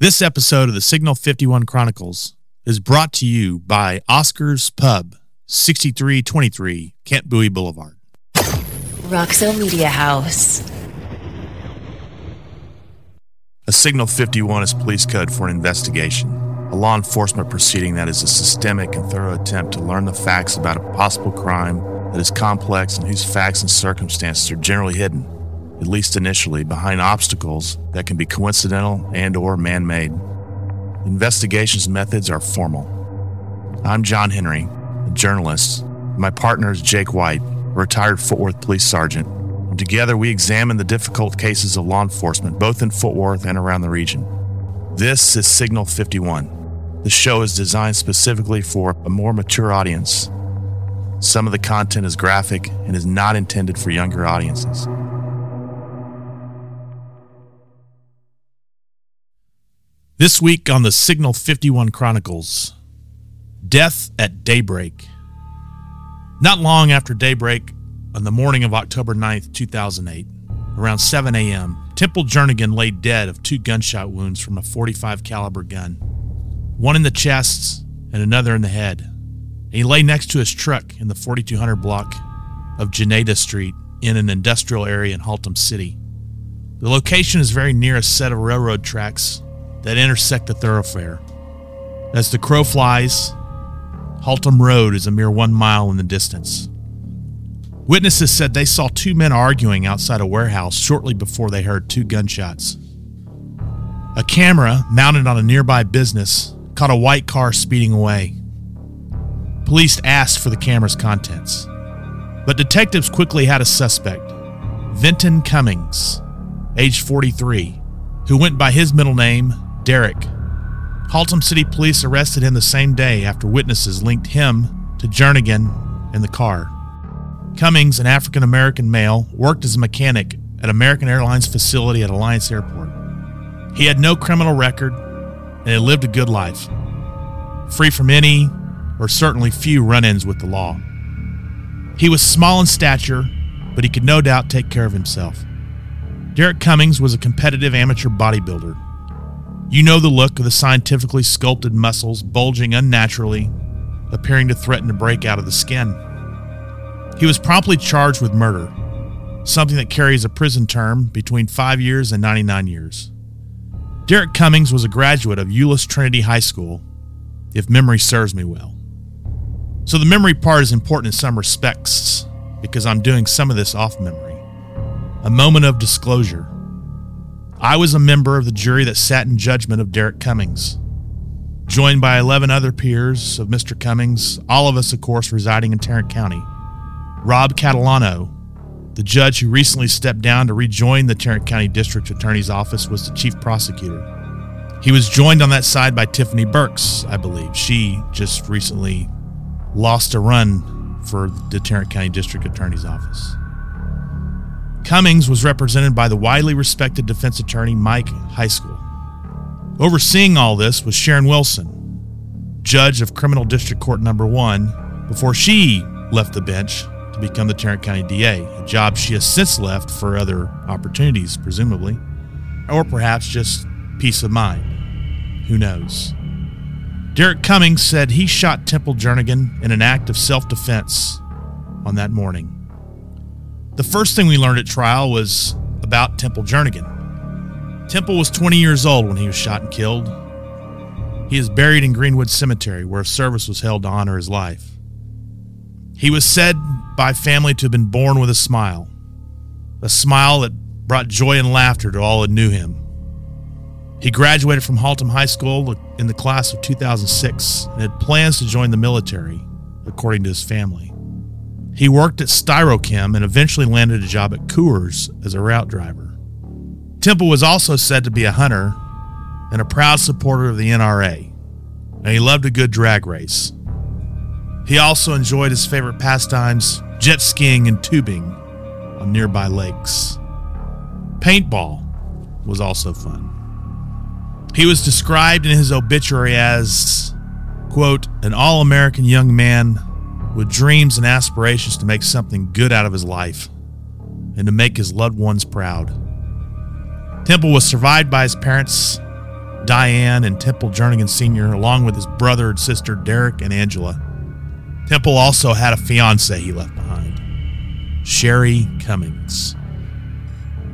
This episode of the Signal 51 Chronicles is brought to you by Oscar's Pub, 6323 Camp Bowie Boulevard. Roxo Media House. A Signal 51 is police code for an investigation, a law enforcement proceeding that is a systemic and thorough attempt to learn the facts about a possible crime that is complex and whose facts and circumstances are generally hidden, at least initially, behind obstacles that can be coincidental and or man-made. Investigations methods are formal. I'm John Henry, a journalist. My partner is Jake White, a retired Fort Worth police sergeant. And together we examine the difficult cases of law enforcement, both in Fort Worth and around the region. This is Signal 51. The show is designed specifically for a more mature audience. Some of the content is graphic and is not intended for younger audiences. This week on the Signal 51 Chronicles Death at Daybreak. Not long after daybreak, on the morning of October 9th, 2008, around 7 a.m., Temple Jernigan lay dead of two gunshot wounds from a 45 caliber gun, one in the chest and another in the head. He lay next to his truck in the 4200 block of Janeda Street in an industrial area in Haltom City. The location is very near a set of railroad tracks that intersect the thoroughfare. As the crow flies, Haltom Road is a mere one mile in the distance. Witnesses said they saw two men arguing outside a warehouse shortly before they heard two gunshots. A camera mounted on a nearby business caught a white car speeding away. Police asked for the camera's contents, but detectives quickly had a suspect, Vinton Cummings, age 43, who went by his middle name, Derek. Haltom City Police arrested him the same day after witnesses linked him to Jernigan in the car. Cummings, an African American male, worked as a mechanic at American Airlines facility at Alliance Airport. He had no criminal record and had lived a good life, free from any or certainly few run ins with the law. He was small in stature, but he could no doubt take care of himself. Derek Cummings was a competitive amateur bodybuilder. You know the look of the scientifically sculpted muscles bulging unnaturally, appearing to threaten to break out of the skin. He was promptly charged with murder, something that carries a prison term between 5 years and 99 years. Derek Cummings was a graduate of Euless Trinity High School, if memory serves me well. So the memory part is important in some respects because I'm doing some of this off memory. A moment of disclosure. I was a member of the jury that sat in judgment of Derek Cummings, joined by 11 other peers of Mr. Cummings, all of us, of course, residing in Tarrant County. Rob Catalano, the judge who recently stepped down to rejoin the Tarrant County District Attorney's Office, was the chief prosecutor. He was joined on that side by Tiffany Burks, I believe. She just recently lost a run for the Tarrant County District Attorney's Office. Cummings was represented by the widely respected defense attorney Mike Heiskell. Overseeing all this was Sharon Wilson, judge of Criminal District Court Number 1, before she left the bench to become the Tarrant County DA, a job she has since left for other opportunities, presumably, or perhaps just peace of mind. Who knows? Derek Cummings said he shot Temple Jernigan in an act of self defense on that morning. The first thing we learned at trial was about Temple Jernigan. Temple was 20 years old when he was shot and killed. He is buried in Greenwood Cemetery, where a service was held to honor his life. He was said by family to have been born with a smile, a smile that brought joy and laughter to all that knew him. He graduated from Haltom High School in the class of 2006 and had plans to join the military, according to his family. He worked at Styrochem and eventually landed a job at Coors as a route driver. Temple was also said to be a hunter and a proud supporter of the NRA, and he loved a good drag race. He also enjoyed his favorite pastimes, jet skiing and tubing on nearby lakes. Paintball was also fun. He was described in his obituary as, quote, an all American young man with dreams and aspirations to make something good out of his life and to make his loved ones proud. Temple was survived by his parents Diane, and Temple Jernigan Sr., along with his brother and sister Derek and Angela. Temple also had a fiance he left behind, Sherrie Cummings.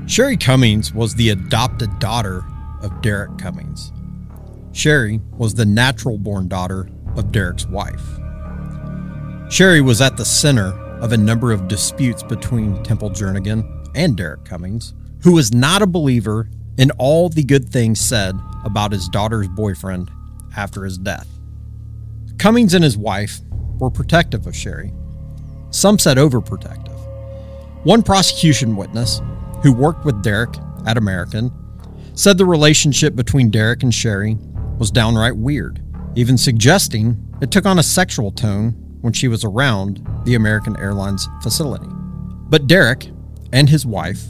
Sherrie Cummings was the adopted daughter of Derek Cummings. Sherrie was the natural born daughter of Derek's wife. Sherrie was at the center of a number of disputes between Temple Jernigan and Derek Cummings, who was not a believer in all the good things said about his daughter's boyfriend after his death. Cummings and his wife were protective of Sherrie. Some said overprotective. One prosecution witness, who worked with Derek at American, said the relationship between Derek and Sherrie was downright weird, even suggesting it took on a sexual tone when she was around the American Airlines facility. But Derek and his wife,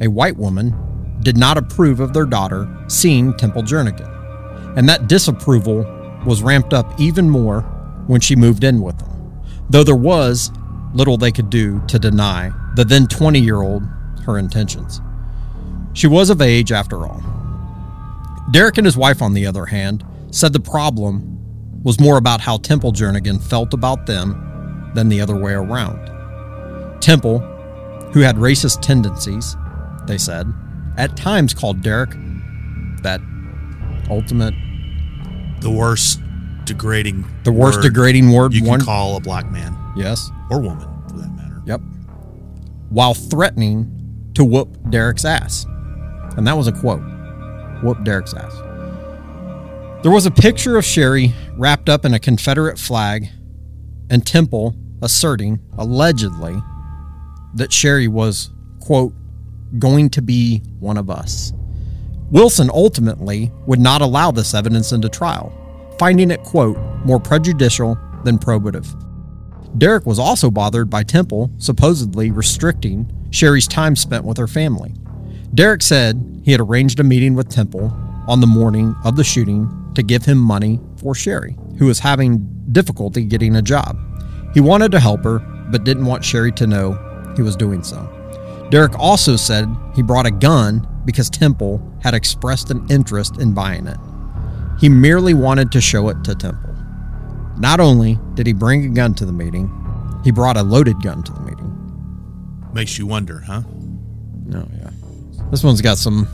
a white woman, did not approve of their daughter seeing Temple Jernigan, and that disapproval was ramped up even more when she moved in with them, though there was little they could do to deny the then 20 year old her intentions. She was of age after all. Derek and his wife, on the other hand, said the problem was more about how Temple Jernigan felt about them than the other way around. Temple, who had racist tendencies, they said, at times called Derek that ultimate, The worst degrading the worst word degrading word you can one. call a black man yes, or woman for that matter. Yep. While threatening to whoop Derek's ass. And that was a quote whoop Derek's ass. There was a picture of Sherrie wrapped up in a Confederate flag and Temple asserting, allegedly, that Sherrie was, quote, going to be one of us. Wilson ultimately would not allow this evidence into trial, finding it, quote, more prejudicial than probative. Derek was also bothered by Temple supposedly restricting Sherrie's time spent with her family. Derek said he had arranged a meeting with Temple on the morning of the shooting to give him money for Sherrie, who was having difficulty getting a job. He wanted to help her, but didn't want Sherrie to know he was doing so. Derek also said he brought a gun because Temple had expressed an interest in buying it. He merely wanted to show it to Temple. Not only did he bring a gun to the meeting, he brought a loaded gun to the meeting. Makes you wonder, huh? Oh, yeah. This one's got some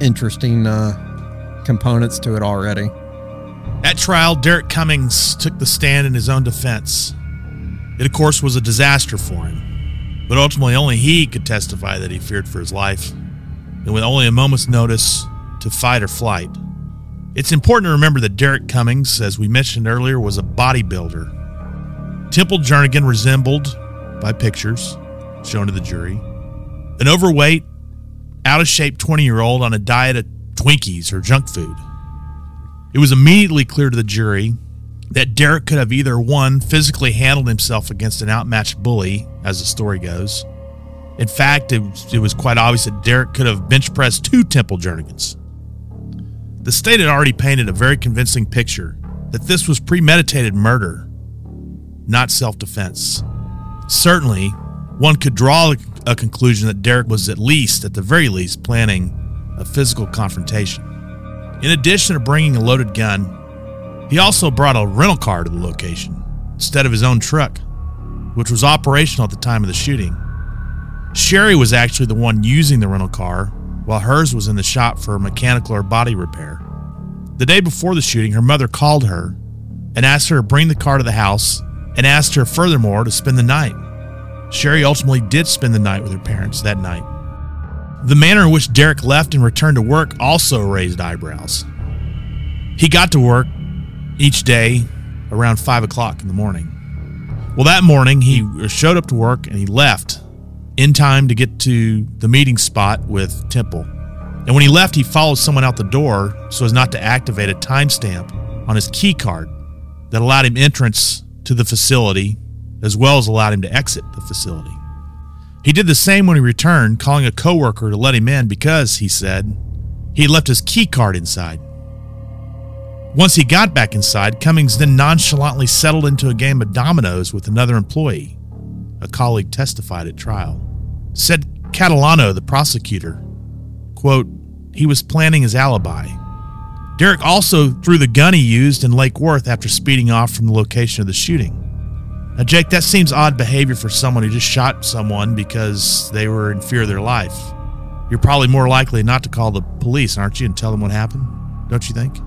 interesting uh, components to it already. At trial, Derek Cummings took the stand in his own defense. It, of course, was a disaster for him, but ultimately only he could testify that he feared for his life, and with only a moment's notice to fight or flight. It's important to remember that Derek Cummings, as we mentioned earlier, was a bodybuilder. Temple Jernigan resembled, by pictures shown to the jury, an overweight, out of shape 20 year old on a diet of Twinkies or junk food. It was immediately clear to the jury that Derek could have either one, physically handled himself against an outmatched bully, as the story goes. In fact, it, it was quite obvious that Derek could have bench pressed two Temple Jernigans. The state had already painted a very convincing picture that this was premeditated murder, not self defense. Certainly, one could draw a conclusion that Derek was at least, at the very least, planning a physical confrontation. In addition to bringing a loaded gun, he also brought a rental car to the location instead of his own truck, which was operational at the time of the shooting. Sherrie was actually the one using the rental car, while hers was in the shop for mechanical or body repair. The day before the shooting, her mother called her and asked her to bring the car to the house and asked her furthermore to spend the night. Sherrie ultimately did spend the night with her parents that night. The manner in which Derek left and returned to work also raised eyebrows. He got to work each day around 5 o'clock in the morning. Well, that morning he showed up to work and he left in time to get to the meeting spot with Temple. And when he left, he followed someone out the door so as not to activate a timestamp on his key card that allowed him entrance to the facility as well as allowed him to exit the facility. He did the same when he returned, calling a coworker to let him in because, he said, he had left his key card inside. Once he got back inside, Cummings then nonchalantly settled into a game of dominoes with another employee. A colleague testified at trial. Said Catalano, the prosecutor, quote, he was planning his alibi. Derek also threw the gun he used in Lake Worth after speeding off from the location of the shooting. Now, Jake, that seems odd behavior for someone who just shot someone because they were in fear of their life. You're probably more likely not to call the police, aren't you, and tell them what happened? Don't you think?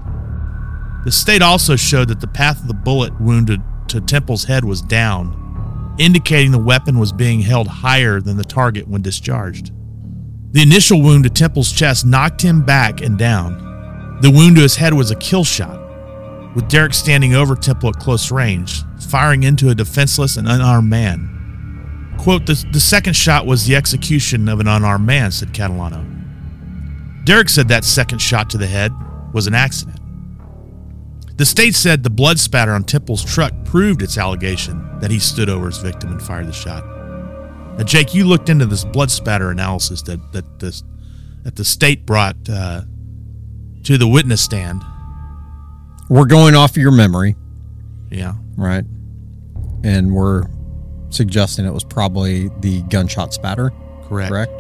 The state also showed that the path of the bullet wound to, to Temple's head was down, indicating the weapon was being held higher than the target when discharged. The initial wound to Temple's chest knocked him back and down. The wound to his head was a kill shot, with Derek standing over Temple at close range, firing into a defenseless and unarmed man. Quote, the, the second shot was the execution of an unarmed man, said Catalano. Derek said that second shot to the head was an accident. The state said the blood spatter on Temple's truck proved its allegation that he stood over his victim and fired the shot. Now, Jake, you looked into this blood spatter analysis that that this that the state brought uh, to the witness stand. We're going off your memory, Yeah, right? And we're suggesting it was probably the gunshot spatter, correct. correct?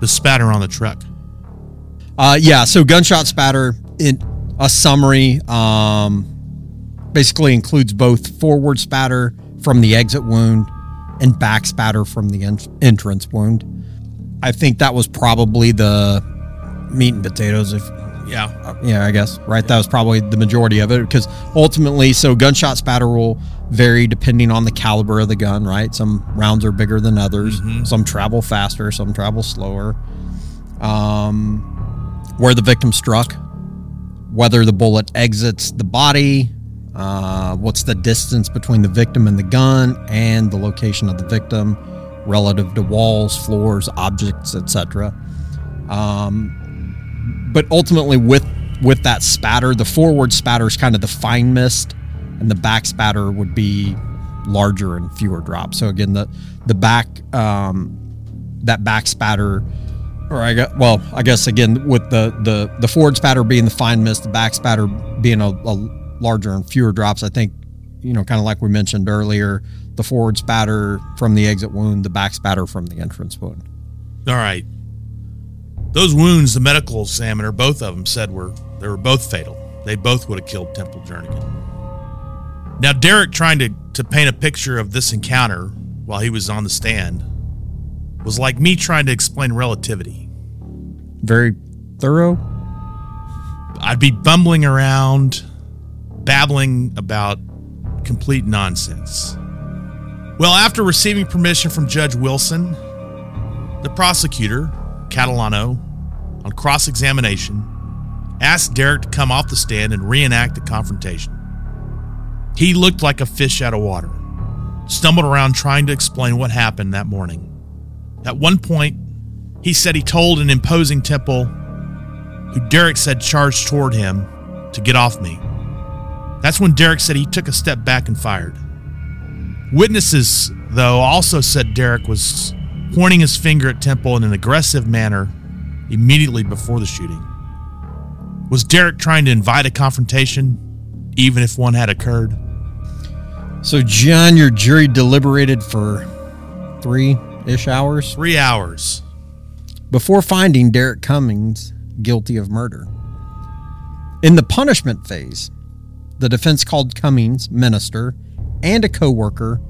The spatter on the truck. Uh, yeah, so gunshot spatter in a summary um, basically includes both forward spatter from the exit wound and back spatter from the en- entrance wound. I think that was probably the meat and potatoes. If Yeah, uh, yeah, I guess right. That was probably the majority of it because ultimately, so gunshot spatter will vary depending on the caliber of the gun. Right, some rounds are bigger than others. Some travel faster, some travel slower. Um, where the victim struck, whether the bullet exits the body, uh, what's the distance between the victim and the gun, and the location of the victim relative to walls, floors, objects, etc. Um, but ultimately, with with that spatter, the forward spatter is kind of the fine mist, and the back spatter would be larger and fewer drops. So again, the the back um, that back spatter or I got well, I guess again with the the the forward spatter being the fine mist, the back spatter being a, a larger and fewer drops. I think you know, kind of like we mentioned earlier, the forward spatter from the exit wound, the back spatter from the entrance wound. All right. Those wounds, the medical examiner, both of them said were they were both fatal. They both would have killed Temple Jernigan. Now, Derek trying to, to paint a picture of this encounter while he was on the stand was like me trying to explain relativity. Very thorough. I'd be bumbling around, babbling about complete nonsense. Well, after receiving permission from Judge Wilson, the prosecutor, Catalano, on cross examination, asked Derek to come off the stand and reenact the confrontation. He looked like a fish out of water, stumbled around trying to explain what happened that morning. At one point, he said he told an imposing Temple, who Derek said charged toward him, to get off me. That's when Derek said he took a step back and fired. Witnesses, though, also said Derek was pointing his finger at Temple in an aggressive manner immediately before the shooting. Was Derek trying to invite a confrontation, even if one had occurred? So, John, your jury deliberated for three ish hours Three hours. before finding Derek Cummings guilty of murder. In the punishment phase, the defense called Cummings minister and a coworker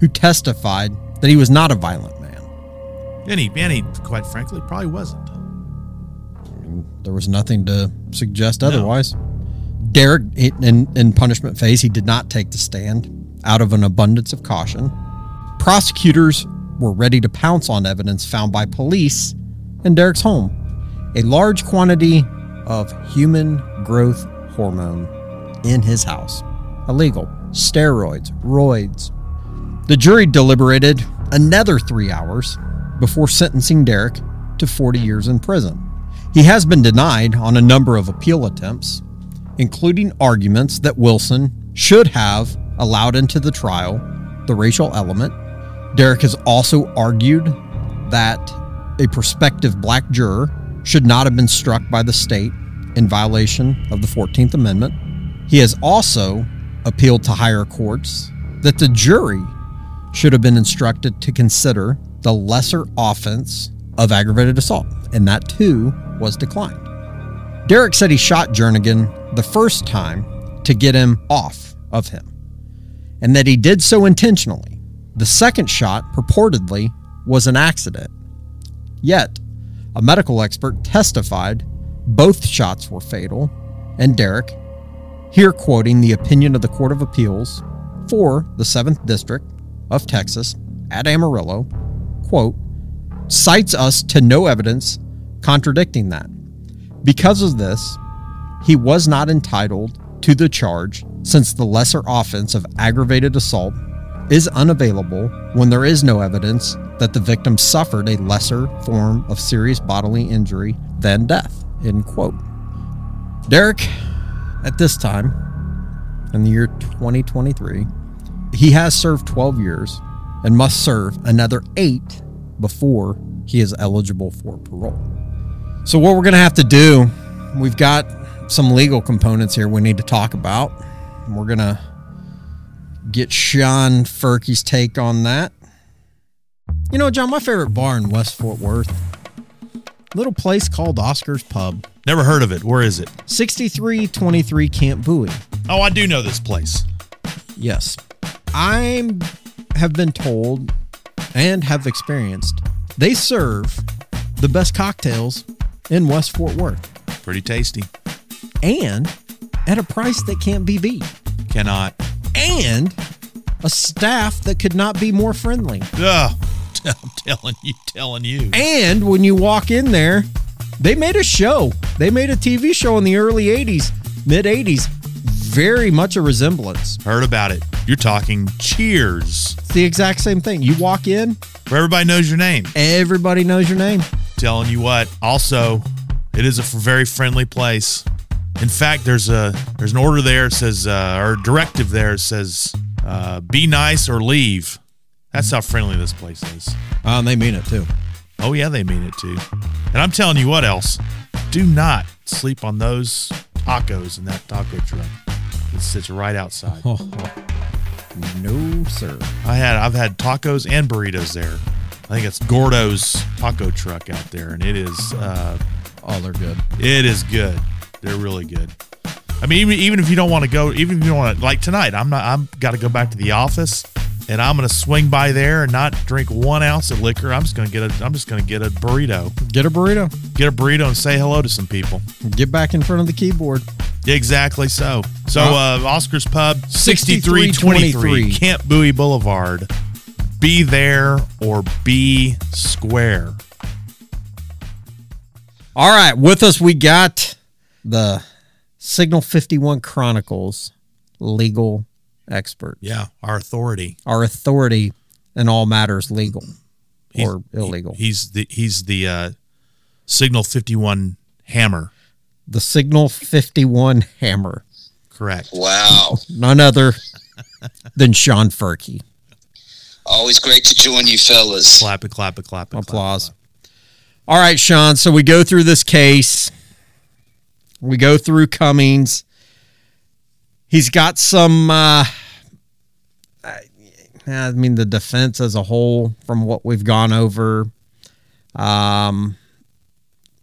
who testified that he was not a violent. And he, and he, quite frankly, probably wasn't. There was nothing to suggest otherwise. Derek, in, in punishment phase, he did not take the stand out of an abundance of caution. Prosecutors were ready to pounce on evidence found by police in Derek's home a large quantity of human growth hormone in his house. Illegal. Steroids, roids. The jury deliberated another three hours before sentencing Derek to 40 years in prison. He has been denied on a number of appeal attempts, including arguments that Wilson should have allowed into the trial the racial element. Derek has also argued that a prospective black juror should not have been struck by the state in violation of the 14th Amendment. He has also appealed to higher courts that the jury should have been instructed to consider the lesser offense of aggravated assault, and that too was declined. Derek said he shot Jernigan the first time to get him off of him, and that he did so intentionally. The second shot, purportedly, was an accident. Yet, a medical expert testified both shots were fatal, and Derek, here quoting the opinion of the Court of Appeals for the 7th District of Texas at Amarillo, quote, cites us to no evidence contradicting that. Because of this, he was not entitled to the charge since the lesser offense of aggravated assault is unavailable when there is no evidence that the victim suffered a lesser form of serious bodily injury than death. End quote. Derek, at this time, in the year 2023, he has served 12 years and must serve another eight before he is eligible for parole. So, what we're going to have to do, we've got some legal components here we need to talk about. We're going to get Sean Furkey's take on that. You know, John, my favorite bar in West Fort Worth, little place called Oscar's Pub, Never heard of it. Where is it? 6323 Camp Bowie. Oh, I do know this place. Yes. I have been told and have experienced they serve the best cocktails in West Fort Worth Pretty tasty. and at a price that can't be beat Cannot. and a staff that could not be more friendly. Ugh. I'm telling you, telling you. And when you walk in there, they made a show. They made a TV show in the early 80s, mid 80s. Very much a resemblance. Heard about it. You're talking cheers. It's the exact same thing. You walk in, Where everybody knows your name. everybody knows your name. Telling you what. Also, it is a very friendly place. In fact, there's a there's an order there says uh, or directive there says uh, be nice or leave. That's how friendly this place is. Oh, and they mean it too. Oh yeah, they mean it too. And I'm telling you what else. Do not sleep on those tacos in that taco truck. It sits right outside. no, sir. I had I've had tacos and burritos there. I think it's Gordo's taco truck out there, and it is uh, Oh, they're good. it is good. They're really good. I mean, even even if you don't want to go, even if you don't want to, like tonight, I'm not. I'm got to go back to the office, and I'm gonna swing by there and not drink one ounce of liquor. I'm just gonna get a. I'm just gonna get a burrito, Get a burrito. get a burrito, and say hello to some people. Get back in front of the keyboard. Exactly so. So, Uh, Oscar's Pub, 6323 6323. Camp Bowie Boulevard. Be there or be square. All right, with us we got the Signal 51 Chronicles legal expert, Yeah, our authority. our authority in all matters legal He's- or illegal. He's the he's the uh, Signal 51 hammer. the Signal 51 Hammer, Correct. Wow. none other than Sean Furkey. Always great to join you fellas. Clap it, clap it, clap it. clap it, Applause. All right, Sean. So we go through this case. We go through Cummings. He's got some. Uh, I mean, the defense as a whole, from what we've gone over, um,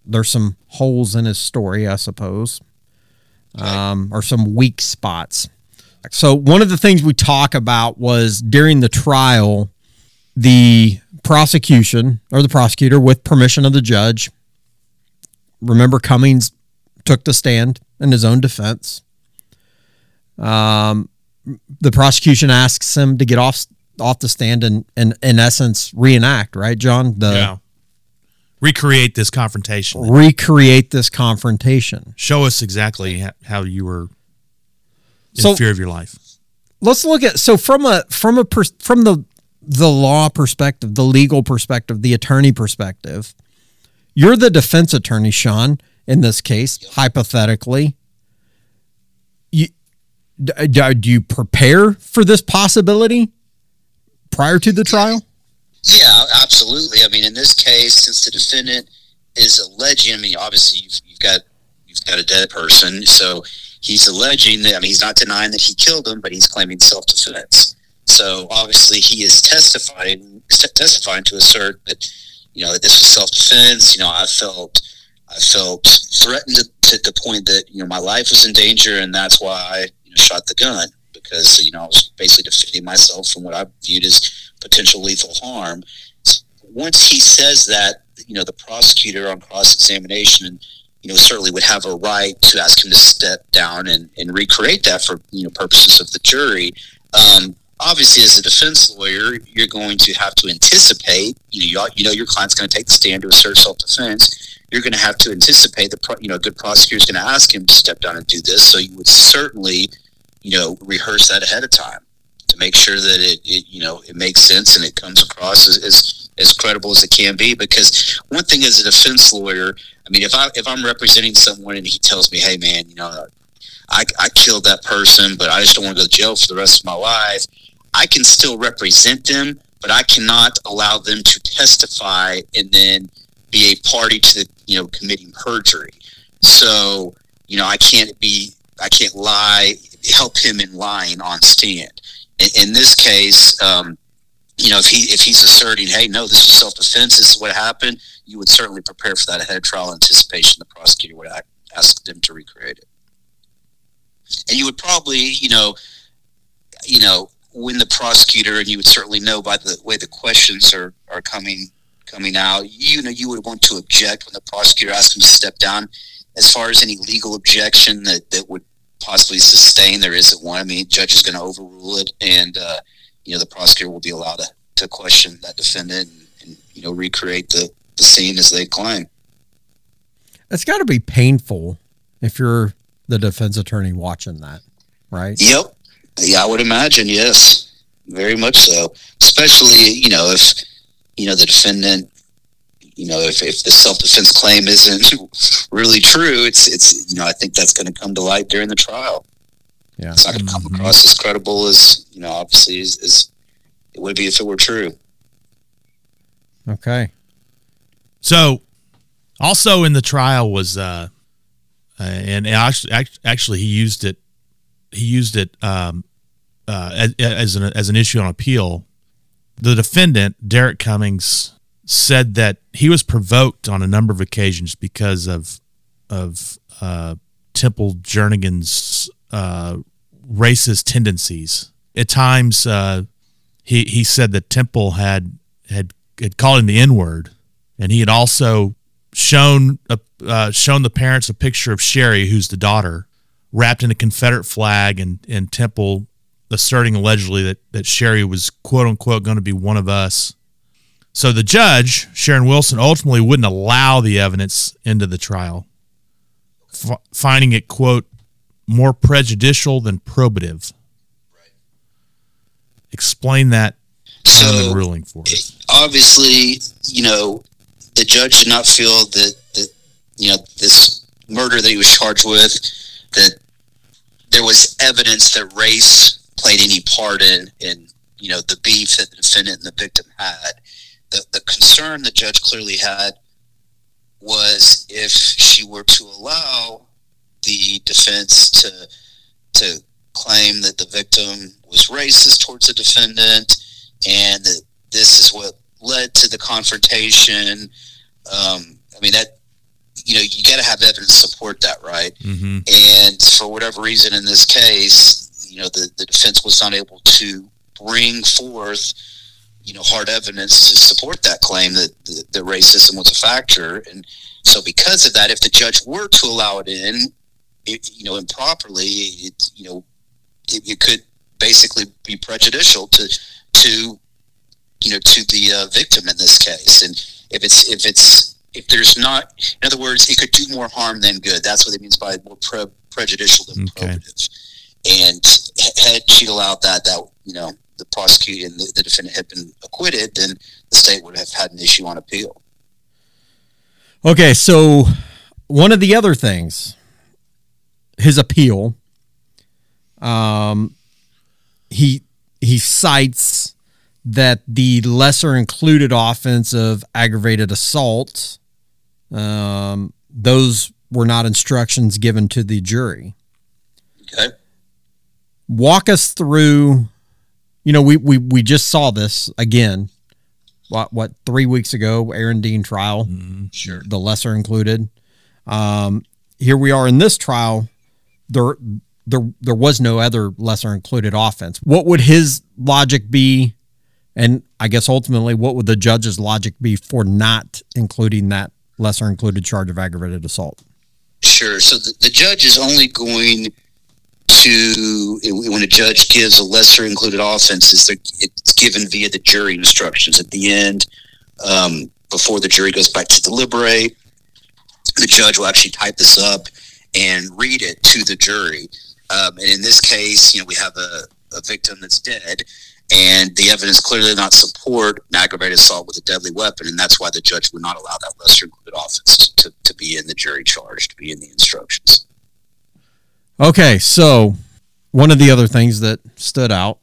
there's some holes in his story, I suppose, um, or some weak spots. So one of the things we talk about was during the trial, the prosecution or the prosecutor, with permission of the judge, remember Cummings took the stand in his own defense. Um, the prosecution asks him to get off off the stand and, and in essence reenact, right, John? The Yeah. Recreate this confrontation. recreate this confrontation. Show us exactly how you were in So- fear of your life. let's look at so from a from a pers- from the the law perspective, the legal perspective, the attorney perspective. You're the defense attorney, Sean, in this case, hypothetically. You d- uh, d- do you prepare for this possibility prior to the trial? Yeah, absolutely. I mean, in this case, since the defendant is alleging, I mean, obviously you've, you've got you've got a dead person, so he's alleging that. I mean, he's not denying that he killed him, but he's claiming self-defense. So obviously, he is testifying testifying to assert that you know that this was self-defense. You know, I felt. I felt threatened to, to the point that you know my life was in danger, and that's why I shot the gun because you know I was basically defending myself from what I viewed as potential lethal harm. Once he says that, you know, the prosecutor on cross examination, you know, certainly would have a right to ask him to step down and, and recreate that for you know purposes of the jury. Um, obviously, as a defense lawyer, you're going to have to anticipate. You know, you, know your client's going to take the stand to assert self defense. You're going to have to anticipate the pro, you know a good prosecutor is going to ask him to step down and do this. So you would certainly you know rehearse that ahead of time to make sure that it, it you know it makes sense and it comes across as, as as credible as it can be. Because one thing as a defense lawyer, I mean, if I if I'm representing someone and he tells me, "Hey, man, you know, I, I killed that person, but I just don't want to go to jail for the rest of my life," I can still represent them, but I cannot allow them to testify and then be a party to the you know committing perjury. So you know, I can't be I can't lie help him in lying on stand. In, in this case, um, you know, if he if he's asserting, "Hey, no, this is self defense. This is what happened," you would certainly prepare for that ahead of trial anticipation. The prosecutor would ask them to recreate it, and you would probably, you know, you know, when the prosecutor, and you would certainly know by the way the questions are are coming coming out, you know, you would want to object when the prosecutor asks him to step down. As far as any legal objection that that would possibly sustain, there isn't one. I mean, judge is going to overrule it, and uh, you know the prosecutor will be allowed to, to question that defendant and, and you know recreate the, the scene as they claim. It's got to be painful if you're the defense attorney watching that, right? Yep. Yeah, I would imagine. Yes, very much so. Especially, you know, if you know the defendant, you know, if, if the self defense claim isn't really true, it's it's you know, I think that's going to come to light during the trial. Yeah, it's not going to come mm-hmm. across as credible as you know, obviously, as, as it would be if it were true. Okay. So, also in the trial was, uh, uh and actually, actually, he used it. He used it um, uh, as, as an as an issue on appeal. The defendant, Derek Cummings, said that he was provoked on a number of occasions because of of uh, Temple Jernigan's uh, racist tendencies. At times, uh, he he said that Temple had had had called him the N word, and he had also shown a, uh, shown the parents a picture of Sherrie, who's the daughter, wrapped in a Confederate flag, and and Temple asserting allegedly that that Sherrie was quote unquote going to be one of us. So the judge, Sharon Wilson, ultimately wouldn't allow the evidence into the trial, f- finding it quote more prejudicial than probative. Right. Explain that so, ruling for us. Obviously, you know, the judge did not feel that, that, you know, this murder that he was charged with, that there was evidence that race played any part in, in you know, the beef that the defendant and the victim had. The, the concern the judge clearly had was if she were to allow the defense to to claim that the victim was racist towards the defendant and that this is what led to the confrontation. Um, I mean that you know you got to have evidence to support that, right? Mm-hmm. And for whatever reason, in this case, you know the the defense was not able to bring forth you know hard evidence to support that claim that the, the racism was a factor and so because of that if the judge were to allow it in it, you know, improperly, it, you know, it, it, could basically be prejudicial to, to, you know, to the uh, victim in this case. And if it's, if it's, if there's not, in other words, it could do more harm than good. That's what it means by more pre- prejudicial than okay. probative. And had she allowed that, that, you know, the prosecutor and the, the defendant had been acquitted, then the state would have had an issue on appeal. Okay, so one of the other things his appeal. Um, he he cites that the lesser included offense of aggravated assault, um, those were not instructions given to the jury. Okay. Walk us through. You know, we we we just saw this again. What what three weeks ago, Aaron Dean trial. Mm-hmm. Sure. The lesser included. Um, here we are in this trial. There, there, there was no other lesser included offense. What would his logic be? And I guess ultimately, what would the judge's logic be for not including that lesser included charge of aggravated assault? Sure. So the, the judge is only going to, when a judge gives a lesser included offense, is it's given via the jury instructions at the end. Um, before the jury goes back to deliberate, the judge will actually type this up and read it to the jury. Um, and in this case, you know, we have a, a victim that's dead and the evidence clearly not support an aggravated assault with a deadly weapon, and that's why the judge would not allow that lesser included offense to, to be in the jury charge, to be in the instructions. Okay, so one of the other things that stood out,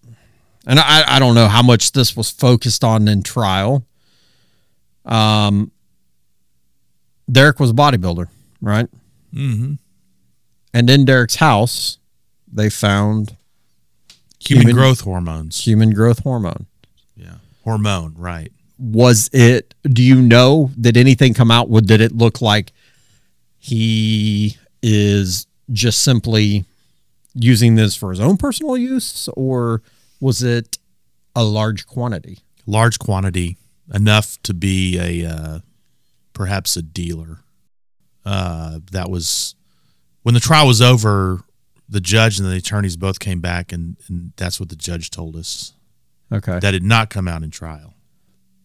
and I, I don't know how much this was focused on in trial. Um, Derek was a bodybuilder, right? Mm-hmm. And in Derek's house, they found Human, human growth hormones. Human growth hormone. Yeah. Hormone, right. Was it do you know did anything come out did it look like he is just simply using this for his own personal use or was it a large quantity? Large quantity, enough to be a uh, perhaps a dealer. Uh, that was when the trial was over the judge and the attorneys both came back, and, and that's what the judge told us. Okay, that did not come out in trial.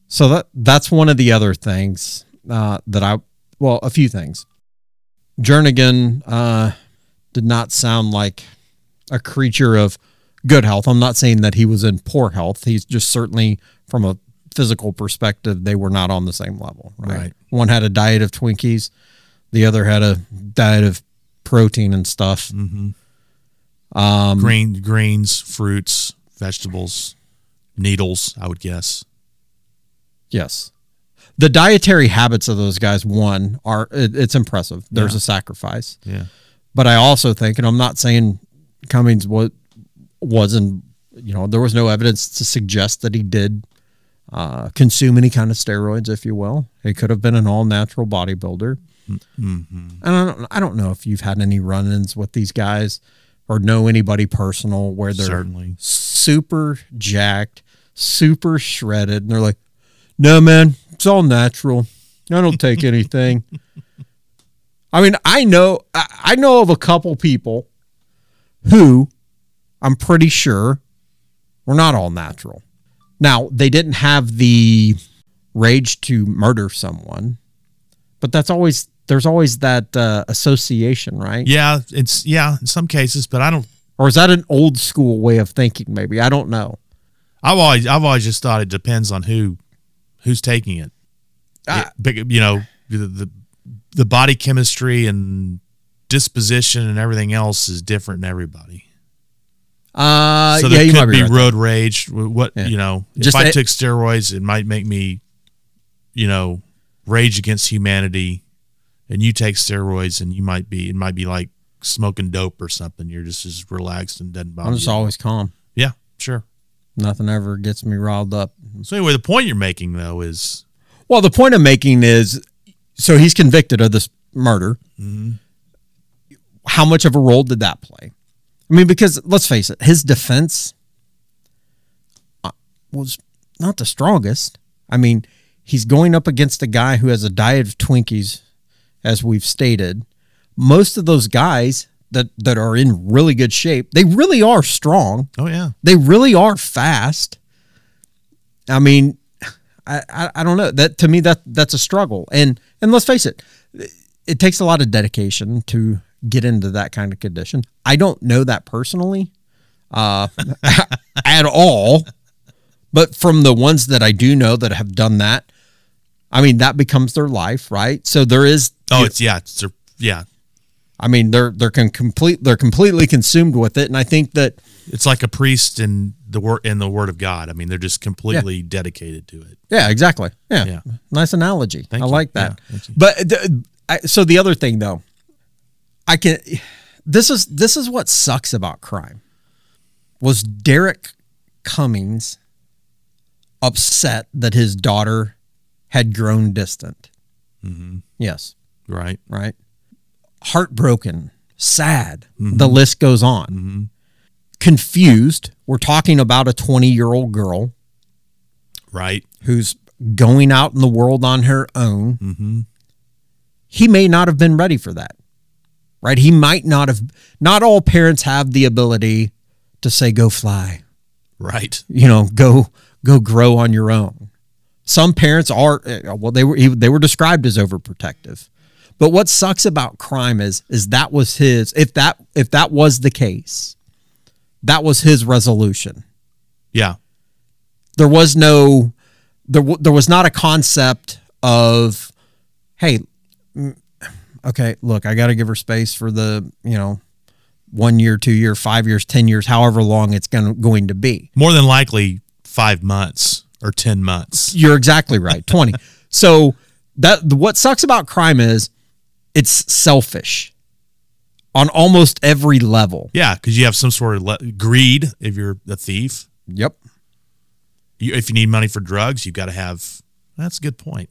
So that that's one of the other things uh, that I well, a few things. Jernigan uh, did not sound like a creature of good health. I'm not saying that he was in poor health. He's just certainly from a physical perspective, they were not on the same level. Right. right. One had a diet of Twinkies, the other had a diet of protein and stuff. Mm-hmm. Um, Grain, grains, fruits, vegetables, needles. I would guess. Yes, the dietary habits of those guys. One are it, it's impressive. There's yeah. a sacrifice. Yeah, but I also think, and I'm not saying Cummings was wasn't. You know, there was no evidence to suggest that he did uh, consume any kind of steroids, if you will. He could have been an all natural bodybuilder. Mm-hmm. And I don't, I don't know if you've had any run ins with these guys or know anybody personal where they're Certainly. super jacked, super shredded, and they're like, "No, man, it's all natural. I don't take anything." I mean, I know I know of a couple people who I'm pretty sure were not all natural. Now, they didn't have the rage to murder someone, but that's always there's always that uh, association, right? Yeah, it's yeah in some cases, but I don't. Or is that an old school way of thinking? Maybe I don't know. I've always I've always just thought it depends on who who's taking it. Uh, it you know the, the the body chemistry and disposition and everything else is different in everybody. Uh, so there yeah, could be, right road there. rage. What yeah. you know, if I took steroids, it might make me, you know, rage against humanity and you take steroids and you might be it might be like smoking dope or something. You're just as relaxed and doesn't bother. I'm just you. always calm. Yeah, sure. Nothing ever gets me riled up. So anyway, the point you're making though is well, the point I'm making is so he's convicted of this murder. Mm-hmm. How much of a role did that play? I mean, because let's face it, his defense uh, was not the strongest. I mean, he's going up against a guy who has a diet of Twinkies as we've stated, most of those guys that that are in really good shape, they really are strong. Oh yeah, they really are fast. I mean, I, I, I don't know that to me that that's a struggle, and and let's face it, it takes a lot of dedication to get into that kind of condition. I don't know that personally, uh, at all, but from the ones that I do know that have done that, I mean, that becomes their life, right? So there is. Oh, it's yeah, it's yeah. I mean, they're they're complete they're completely consumed with it, and I think that it's like a priest in the word in the Word of God. I mean, they're just completely yeah. dedicated to it. Yeah, exactly. Yeah, yeah. nice analogy. Thank I you. like that. Yeah, but the, I, so the other thing, though, I can. This is this is what sucks about crime. Was Derek Cummings upset that his daughter had grown distant. Mm-hmm. Yes. Right. Right. Heartbroken, sad. The list goes on. Confused. We're talking about a 20 year old girl Right. who's going out in the world on her own. Mm-hmm. He may not have been ready for that, right? He might not have. Not all parents have the ability to say, "Go fly," Right. you know, go go grow on your own. Some parents are uh, well, they were they were described as overprotective. But what sucks about crime is is that was his. If that if that was the case, that was his resolution. Yeah. there was no there there was not a concept of hey okay look i got to give her space for the you know one year two year five years ten years however long it's going going to be More than likely five months or 10 months. you're exactly right 20 so that what sucks about crime is it's selfish on almost every level Yeah. Because you have some sort of le- greed if you're a thief. yep You, if you need money for drugs, you've got to have. That's a good point.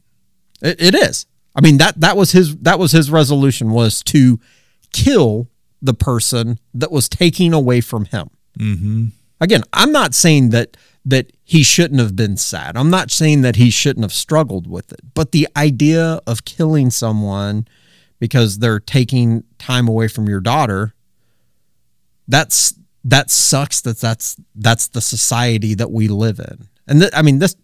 It, it is. I mean that that was his that was his resolution was to kill the person that was taking away from him. Mm-hmm. Again, I'm not saying that that he shouldn't have been sad. I'm not saying that he shouldn't have struggled with it. But the idea of killing someone because they're taking time away from your daughter, that's that sucks. That that's that's the society that we live in. And th- I mean, this.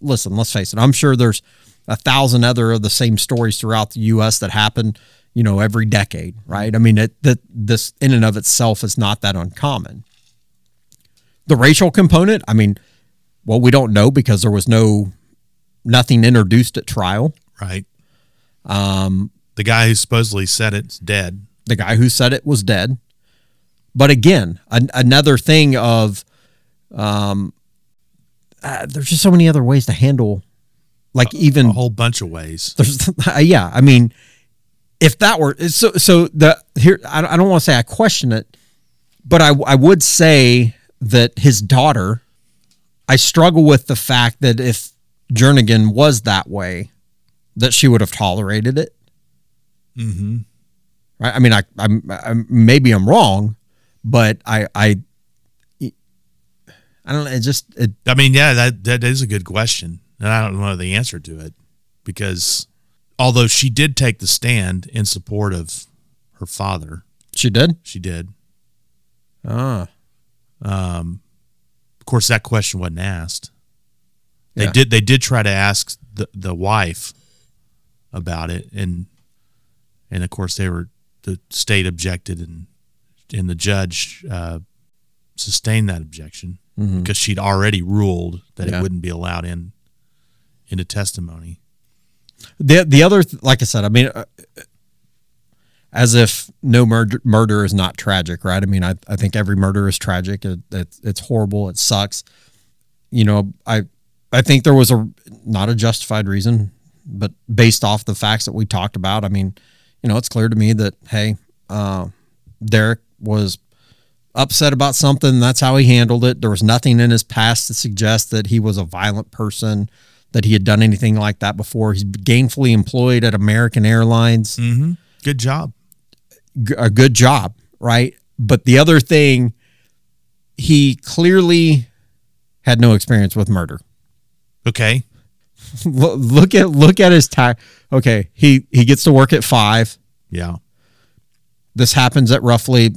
Listen, let's face it. I'm sure there's a thousand other of the same stories throughout the U.S. that happen, you know, every decade, right? I mean, it, that this in and of itself is not that uncommon. The racial component, I mean, well, we don't know because there was no nothing introduced at trial. Right. Um, the guy who supposedly said it's dead. The guy who said it was dead. But again, an, another thing of, um, uh, there's just so many other ways to handle, like even A whole bunch of ways. there's yeah i mean if that were so so the here i don't, I don't want to say i question it but I, I would say that his daughter i struggle with the fact that if jernigan was that way that she would have tolerated it Mm-hmm. right i mean I, I'm, I'm maybe i'm wrong but i i i don't know it just it I mean, yeah, that that is a good question, and I don't know the answer to it because although she did take the stand in support of her father, she did she did. ah Um, of course, that question wasn't asked. They Yeah. did. They did try to ask the the wife about it, and and of course they were the state objected, and and the judge uh, sustained that objection because she'd already ruled that Mm-hmm. Yeah. it wouldn't be allowed in into testimony. The the other, like I said, I mean, uh, as if no murder murder is not tragic, right? I mean, I, I think every murder is tragic. It, it's it's horrible. It sucks. You know, I I think there was a not a justified reason, but based off the facts that we talked about, I mean, you know, it's clear to me that hey, uh, Derek was upset about something. That's how he handled it. There was nothing in his past to suggest that he was a violent person, that he had done anything like that before. He's gainfully employed at American Airlines. Mm-hmm. Good job. G- a good job, right? But the other thing, he clearly had no experience with murder. Okay. Lo- look at look at his time. Okay, he he gets to work at five. Yeah. This happens at roughly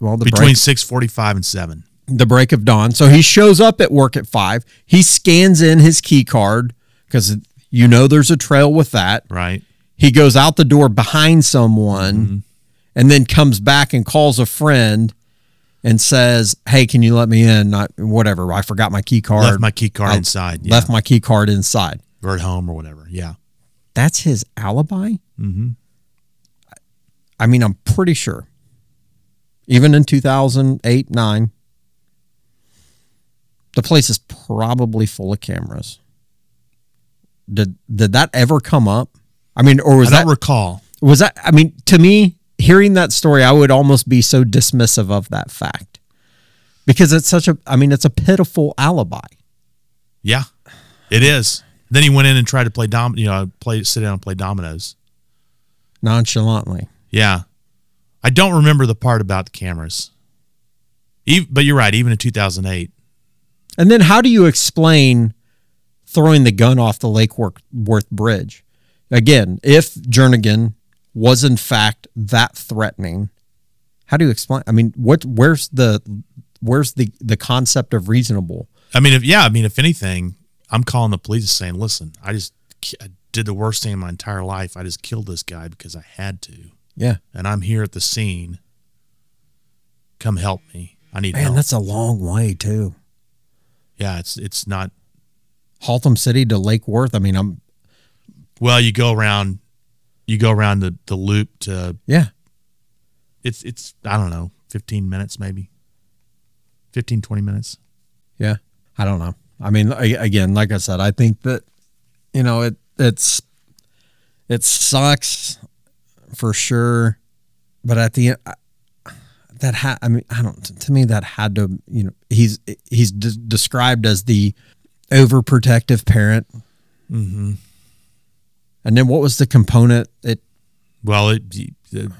well the Between six forty five and seven. the break of dawn. So he shows up at work at five. He scans in his key card because you know there's a trail with that. Right. He goes out the door behind someone mm-hmm. and then comes back and calls a friend and says, Hey, can you let me in? Not whatever. I forgot my key card. Left my key card I inside. Yeah. Left my key card inside. or at home or whatever. Yeah. That's his alibi? Mm-hmm. I mean, I'm pretty sure. Even in 2008, 9, the place is probably full of cameras. Did did that ever come up? I mean, or was I that recall. was that I mean, to me, hearing that story, I would almost be so dismissive of that fact. Because it's such a I mean, it's a pitiful alibi. Yeah, it is. Then he went in and tried to play dom, you know, play sit down and play dominoes. Nonchalantly. Yeah, I don't remember the part about the cameras. Even, but you're right. Even in 2008, And then how do you explain throwing the gun off the Lake Worth Worth Bridge? Again, if Jernigan was in fact that threatening, how do you explain? I mean, what? Where's the where's the the concept of reasonable? I mean, if yeah, I mean, if anything, I'm calling the police and saying, "Listen, I just I did the worst thing in my entire life. I just killed this guy because I had to, Yeah, and I'm here at the scene. Come help me. I need help. man, help." that's a long way too. yeah, it's it's not. Haltom City to Lake Worth. I mean, I'm Well, you go around, you go around the the loop to yeah. it's it's I don't know, 15 minutes maybe, 15 20 minutes. Yeah, I don't know. I mean, I, again, like I said, I think that you know it it's it sucks for sure, but at the end, I- that ha- I mean, I don't. To me, that had to you know he's he's de- described as the overprotective parent. Mm-hmm. And then what was the component? It Well, it, the,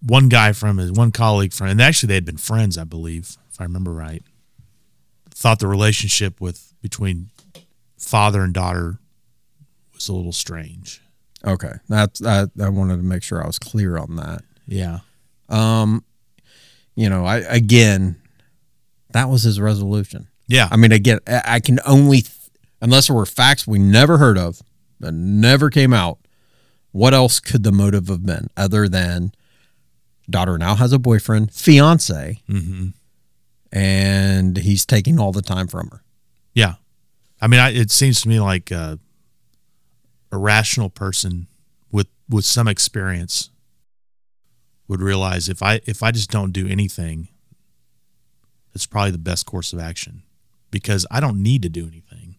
one guy from his one colleague from, and actually they had been friends, I believe, if I remember right. Thought the relationship with between father and daughter was a little strange. okay. That's I, I wanted to make sure I was clear on that. Yeah, Um, you know, I again, that was his resolution. yeah. I mean, again, I I can only, unless there were facts we never heard of that never came out, what else could the motive have been other than daughter now has a boyfriend, fiance, hmm and he's taking all the time from her? Yeah, I mean, I, it seems to me like a, a rational person with with some experience would realize if I if I just don't do anything, it's probably the best course of action because I don't need to do anything.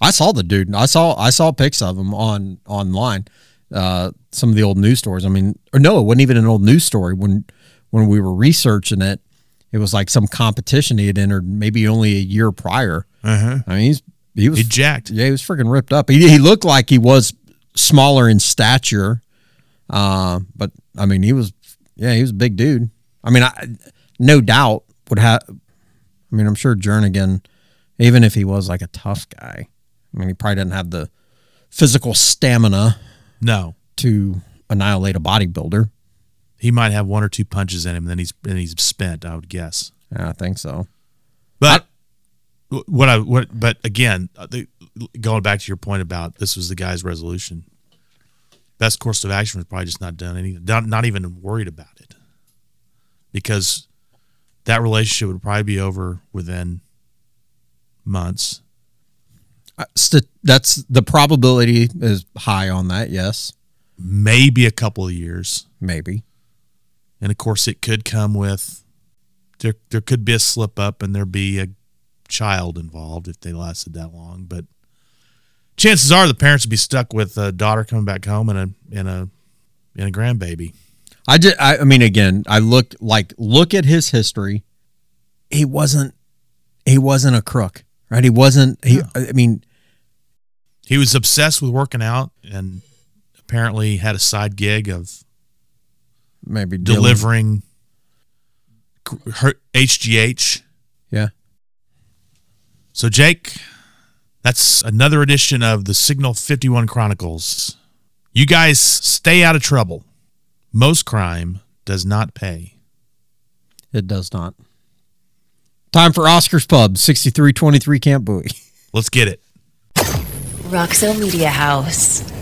I saw the dude. I saw I saw pics of him on online. Uh, some of the old news stories. I mean, or no, it wasn't even an old news story. When when we were researching it, it was like some competition he had entered maybe only a year prior. Uh-huh. I mean, he's he was He jacked. yeah, he was freaking ripped up. He, he looked like he was smaller in stature, uh, but I mean, he was yeah, he was a big dude. I mean, I no doubt would have. I mean, I'm sure Jernigan, even if he was like a tough guy, I mean, he probably didn't have the physical stamina No, to annihilate a bodybuilder. he might have one or two punches in him, and then he's and he's spent. I would guess. Yeah, I think so. But what I what but again, uh, the, going back to your point about this was the guy's resolution. Best course of action was probably just not done anything, not, not even worried about it, because that relationship would probably be over within months. St- that's the probability is high on that. Yes, maybe a couple of years. maybe. And of course, it could come with there. There could be a slip up, and there be a child involved if they lasted that long. But chances are, the parents would be stuck with a daughter coming back home and a and a and a grandbaby. I just, I, I mean, again, I look like look at his history. He wasn't, he wasn't a crook, right? He wasn't. He, I mean, He was obsessed with working out, and apparently had a side gig of maybe dealing- delivering HGH. Yeah, So, Jake, that's another edition of the Signal 51 Chronicles. You guys stay out of trouble. Most crime does not pay. it does not. Time for Oscar's Pub, sixty three twenty three Camp Bowie. Let's get it. Roxo Media House.